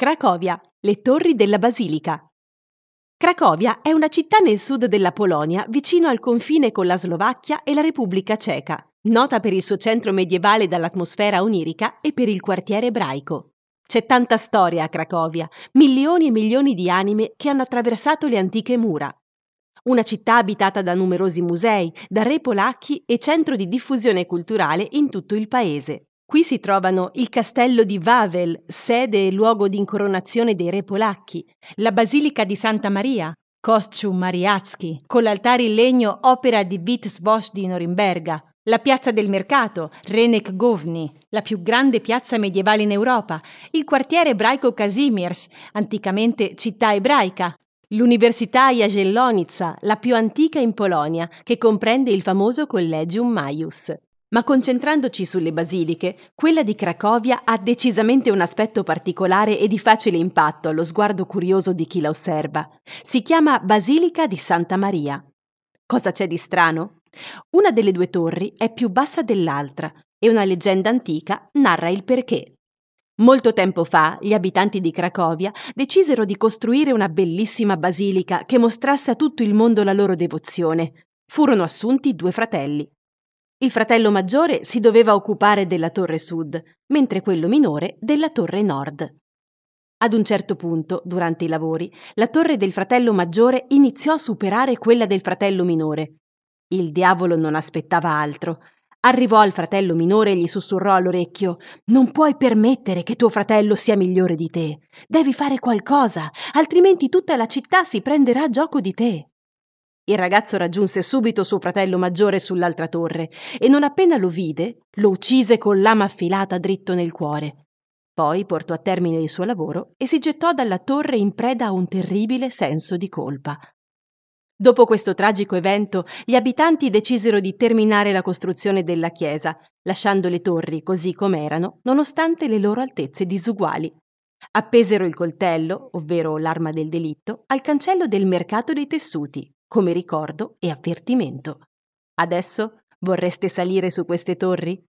Cracovia, le torri della Basilica. Cracovia è una città nel sud della Polonia, vicino al confine con la Slovacchia e la Repubblica Ceca, nota per il suo centro medievale dall'atmosfera onirica e per il quartiere ebraico. C'è tanta storia a Cracovia, milioni e milioni di anime che hanno attraversato le antiche mura. Una città abitata da numerosi musei, da re polacchi e centro di diffusione culturale in tutto il paese. Qui si trovano il castello di Wawel, sede e luogo di incoronazione dei re polacchi, la basilica di Santa Maria, Kościół Mariacki, con l'altare in legno opera di Wittelsbosch di Norimberga, la piazza del mercato, Renek Govni, la più grande piazza medievale in Europa, il quartiere ebraico Kazimierz, anticamente città ebraica, l'Università Jagiellonica, la più antica in Polonia, che comprende il famoso Collegium Maius. Ma concentrandoci sulle basiliche, quella di Cracovia ha decisamente un aspetto particolare e di facile impatto allo sguardo curioso di chi la osserva. Si chiama Basilica di Santa Maria. Cosa c'è di strano? Una delle due torri è più bassa dell'altra e una leggenda antica narra il perché. Molto tempo fa gli abitanti di Cracovia decisero di costruire una bellissima basilica che mostrasse a tutto il mondo la loro devozione. Furono assunti due fratelli, il fratello maggiore si doveva occupare della torre sud, mentre quello minore della torre nord. Ad un certo punto, durante i lavori, la torre del fratello maggiore iniziò a superare quella del fratello minore. Il diavolo non aspettava altro. Arrivò al fratello minore e gli sussurrò all'orecchio Non puoi permettere che tuo fratello sia migliore di te. Devi fare qualcosa, altrimenti tutta la città si prenderà gioco di te. Il ragazzo raggiunse subito suo fratello maggiore sull'altra torre e non appena lo vide, lo uccise con lama affilata dritto nel cuore. Poi portò a termine il suo lavoro e si gettò dalla torre in preda a un terribile senso di colpa. Dopo questo tragico evento, gli abitanti decisero di terminare la costruzione della chiesa, lasciando le torri così com'erano, nonostante le loro altezze disuguali. Appesero il coltello, ovvero l'arma del delitto, al cancello del mercato dei tessuti, come ricordo e avvertimento. Adesso vorreste salire su queste torri?